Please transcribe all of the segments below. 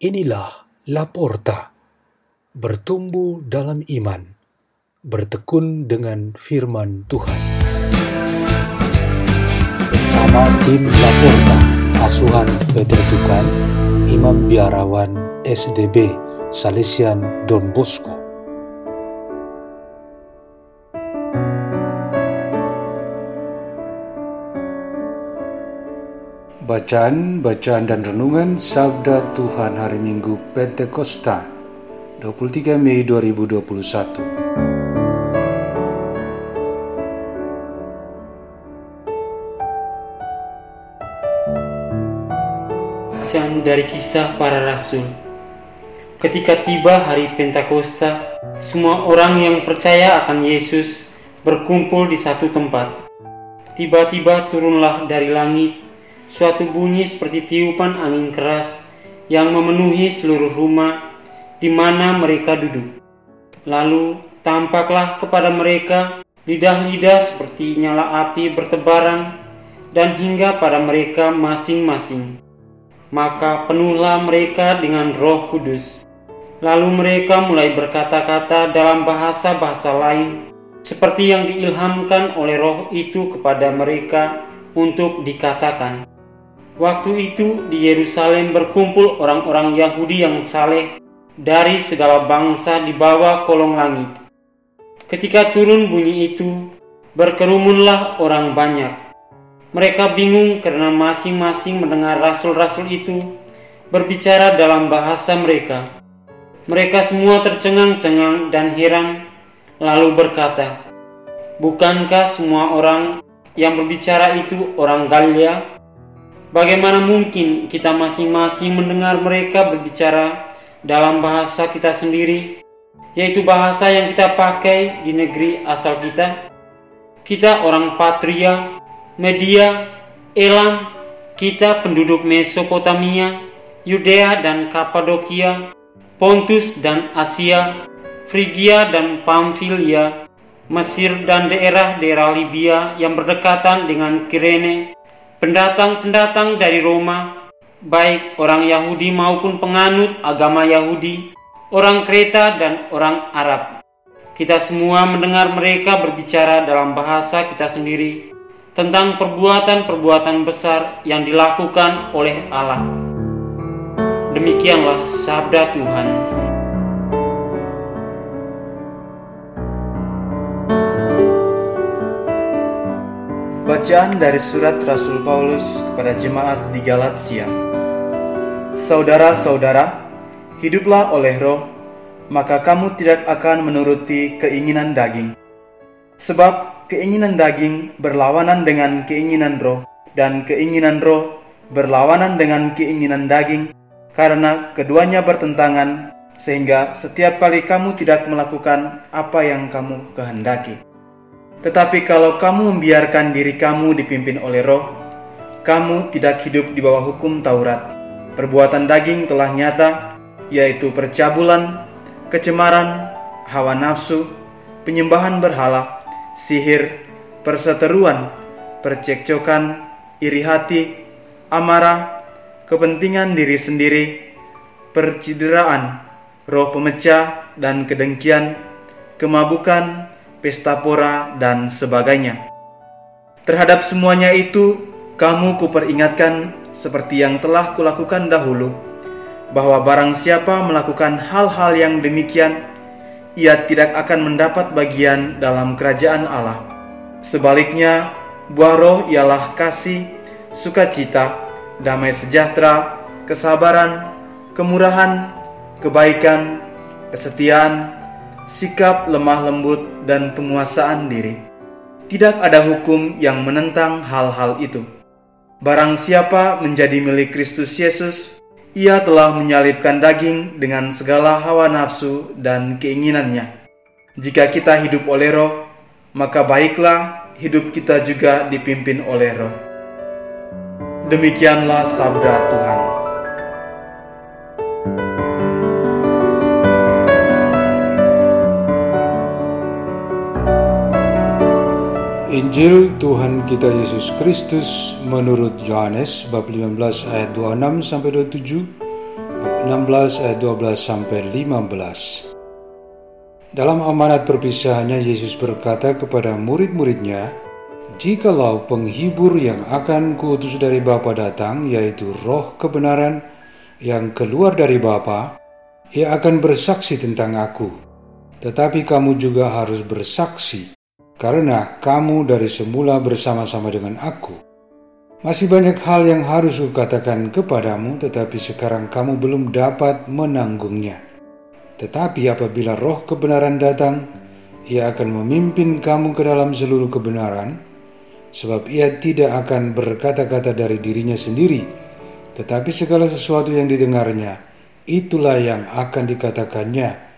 Inilah Laporta, bertumbuh dalam iman, bertekun dengan firman Tuhan. Bersama tim Laporta, asuhan Peter Tukan, Imam Biarawan SDB Salesian Don Bosco. Bacaan, bacaan dan renungan Sabda Tuhan hari Minggu Pentakosta 23 Mei 2021 Bacaan dari kisah para rasul Ketika tiba hari Pentakosta, semua orang yang percaya akan Yesus berkumpul di satu tempat. Tiba-tiba turunlah dari langit suatu bunyi seperti tiupan angin keras yang memenuhi seluruh rumah di mana mereka duduk. Lalu tampaklah kepada mereka lidah-lidah seperti nyala api bertebaran dan hingga pada mereka masing-masing. Maka penuhlah mereka dengan roh kudus. Lalu mereka mulai berkata-kata dalam bahasa-bahasa lain seperti yang diilhamkan oleh roh itu kepada mereka untuk dikatakan. Waktu itu di Yerusalem berkumpul orang-orang Yahudi yang saleh dari segala bangsa di bawah kolong langit. Ketika turun bunyi itu, berkerumunlah orang banyak. Mereka bingung karena masing-masing mendengar rasul-rasul itu berbicara dalam bahasa mereka. Mereka semua tercengang-cengang dan heran, lalu berkata, "Bukankah semua orang yang berbicara itu orang Galilea?" Bagaimana mungkin kita masing-masing mendengar mereka berbicara dalam bahasa kita sendiri, yaitu bahasa yang kita pakai di negeri asal kita? Kita orang Patria, Media, Elam, kita penduduk Mesopotamia, Yudea dan Kapadokia, Pontus dan Asia, Frigia dan Pamfilia, Mesir dan daerah-daerah Libya yang berdekatan dengan Kirene, pendatang-pendatang dari Roma, baik orang Yahudi maupun penganut agama Yahudi, orang Kreta dan orang Arab. Kita semua mendengar mereka berbicara dalam bahasa kita sendiri tentang perbuatan-perbuatan besar yang dilakukan oleh Allah. Demikianlah sabda Tuhan. Bacaan dari surat Rasul Paulus kepada jemaat di Galatia. Saudara-saudara, hiduplah oleh roh, maka kamu tidak akan menuruti keinginan daging. Sebab keinginan daging berlawanan dengan keinginan roh, dan keinginan roh berlawanan dengan keinginan daging, karena keduanya bertentangan, sehingga setiap kali kamu tidak melakukan apa yang kamu kehendaki. Tetapi kalau kamu membiarkan diri kamu dipimpin oleh roh, kamu tidak hidup di bawah hukum Taurat. Perbuatan daging telah nyata, yaitu percabulan, kecemaran, hawa nafsu, penyembahan berhala, sihir, perseteruan, percekcokan, iri hati, amarah, kepentingan diri sendiri, percideraan, roh pemecah dan kedengkian, kemabukan, pesta pora, dan sebagainya. Terhadap semuanya itu, kamu kuperingatkan seperti yang telah kulakukan dahulu, bahwa barang siapa melakukan hal-hal yang demikian, ia tidak akan mendapat bagian dalam kerajaan Allah. Sebaliknya, buah roh ialah kasih, sukacita, damai sejahtera, kesabaran, kemurahan, kebaikan, kesetiaan, sikap lemah lembut, dan penguasaan diri. Tidak ada hukum yang menentang hal-hal itu. Barang siapa menjadi milik Kristus Yesus, ia telah menyalibkan daging dengan segala hawa nafsu dan keinginannya. Jika kita hidup oleh roh, maka baiklah hidup kita juga dipimpin oleh roh. Demikianlah sabda Tuhan. Injil Tuhan kita Yesus Kristus menurut Yohanes bab 15 ayat 26 sampai 27 16 ayat 12 sampai 15. Dalam amanat perpisahannya Yesus berkata kepada murid-muridnya, Jikalau penghibur yang akan kuutus dari Bapa datang, yaitu roh kebenaran yang keluar dari Bapa, ia akan bersaksi tentang aku. Tetapi kamu juga harus bersaksi, karena kamu dari semula bersama-sama dengan aku. Masih banyak hal yang harus kukatakan kepadamu, tetapi sekarang kamu belum dapat menanggungnya. Tetapi apabila roh kebenaran datang, ia akan memimpin kamu ke dalam seluruh kebenaran, sebab ia tidak akan berkata-kata dari dirinya sendiri, tetapi segala sesuatu yang didengarnya, itulah yang akan dikatakannya,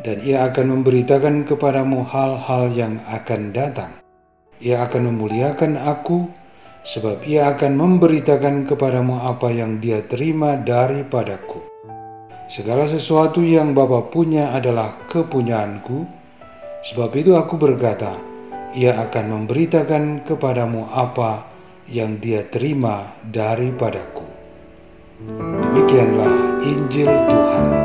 dan ia akan memberitakan kepadamu hal-hal yang akan datang. Ia akan memuliakan aku, sebab ia akan memberitakan kepadamu apa yang dia terima daripadaku. Segala sesuatu yang Bapa punya adalah kepunyaanku, sebab itu aku berkata, ia akan memberitakan kepadamu apa yang dia terima daripadaku. Demikianlah Injil Tuhan.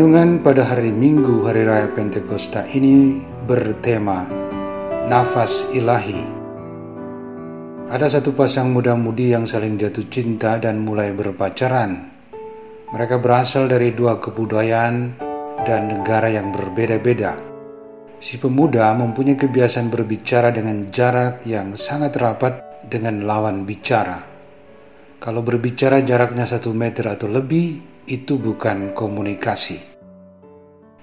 Renungan pada hari Minggu Hari Raya Pentakosta ini bertema Nafas Ilahi. Ada satu pasang muda-mudi yang saling jatuh cinta dan mulai berpacaran. Mereka berasal dari dua kebudayaan dan negara yang berbeda-beda. Si pemuda mempunyai kebiasaan berbicara dengan jarak yang sangat rapat dengan lawan bicara. Kalau berbicara jaraknya satu meter atau lebih, itu bukan komunikasi.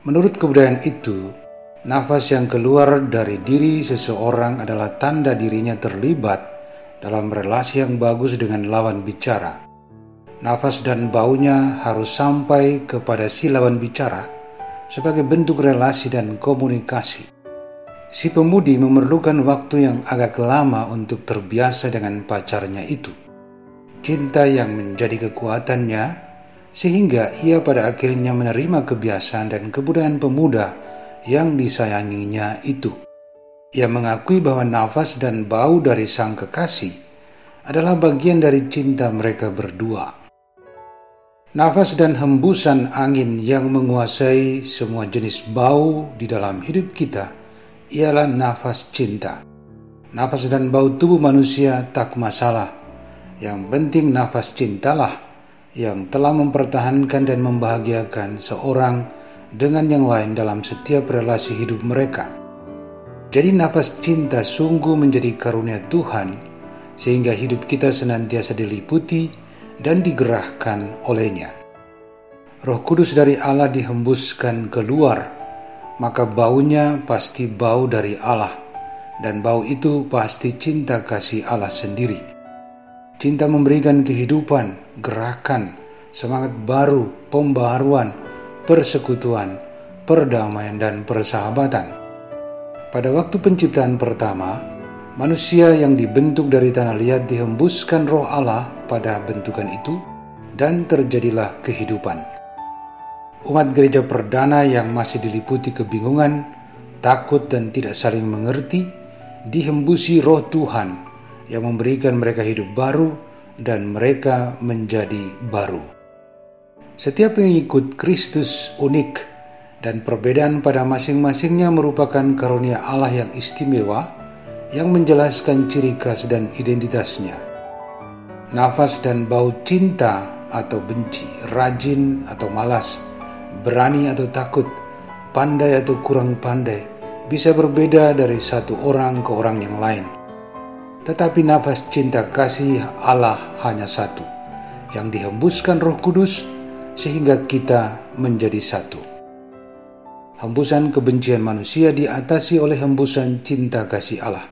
Menurut kebudayaan itu, nafas yang keluar dari diri seseorang adalah tanda dirinya terlibat dalam relasi yang bagus dengan lawan bicara. Nafas dan baunya harus sampai kepada si lawan bicara sebagai bentuk relasi dan komunikasi. Si pemudi memerlukan waktu yang agak lama untuk terbiasa dengan pacarnya itu. Cinta yang menjadi kekuatannya sehingga ia pada akhirnya menerima kebiasaan dan kebudayaan pemuda yang disayanginya itu. Ia mengakui bahwa nafas dan bau dari sang kekasih adalah bagian dari cinta mereka berdua. Nafas dan hembusan angin yang menguasai semua jenis bau di dalam hidup kita ialah nafas cinta. Nafas dan bau tubuh manusia tak masalah. Yang penting nafas cintalah yang telah mempertahankan dan membahagiakan seorang dengan yang lain dalam setiap relasi hidup mereka. Jadi nafas cinta sungguh menjadi karunia Tuhan sehingga hidup kita senantiasa diliputi dan digerahkan olehnya. Roh kudus dari Allah dihembuskan keluar, maka baunya pasti bau dari Allah, dan bau itu pasti cinta kasih Allah sendiri. Cinta memberikan kehidupan, gerakan, semangat baru, pembaharuan, persekutuan, perdamaian, dan persahabatan. Pada waktu penciptaan pertama, manusia yang dibentuk dari tanah liat dihembuskan roh Allah pada bentukan itu, dan terjadilah kehidupan. Umat gereja perdana yang masih diliputi kebingungan, takut, dan tidak saling mengerti, dihembusi roh Tuhan yang memberikan mereka hidup baru dan mereka menjadi baru. Setiap yang ikut Kristus unik dan perbedaan pada masing-masingnya merupakan karunia Allah yang istimewa yang menjelaskan ciri khas dan identitasnya. Nafas dan bau cinta atau benci, rajin atau malas, berani atau takut, pandai atau kurang pandai, bisa berbeda dari satu orang ke orang yang lain. Tetapi nafas cinta kasih Allah hanya satu, yang dihembuskan roh kudus sehingga kita menjadi satu. Hembusan kebencian manusia diatasi oleh hembusan cinta kasih Allah.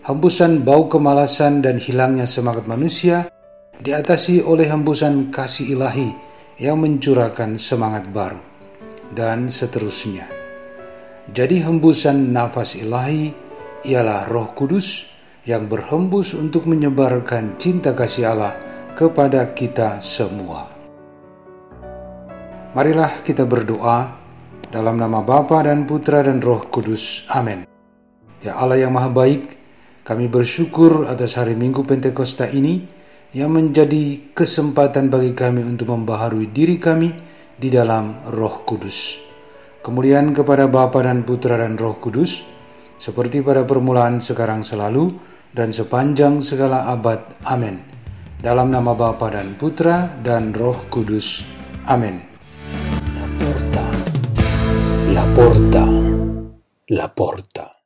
Hembusan bau kemalasan dan hilangnya semangat manusia diatasi oleh hembusan kasih ilahi yang mencurahkan semangat baru. Dan seterusnya. Jadi hembusan nafas ilahi ialah roh kudus yang berhembus untuk menyebarkan cinta kasih Allah kepada kita semua. Marilah kita berdoa Dalam nama Bapa dan Putra dan Roh Kudus. Amin. Ya Allah yang Maha Baik, kami bersyukur atas hari Minggu Pentakosta ini yang menjadi kesempatan bagi kami untuk membaharui diri kami di dalam Roh Kudus. Kemuliaan kepada Bapa dan Putra dan Roh Kudus, seperti pada permulaan sekarang selalu dan sepanjang segala abad. Amin. Dalam nama Bapa dan Putra dan Roh Kudus. Amin. La porta, la porta, la porta.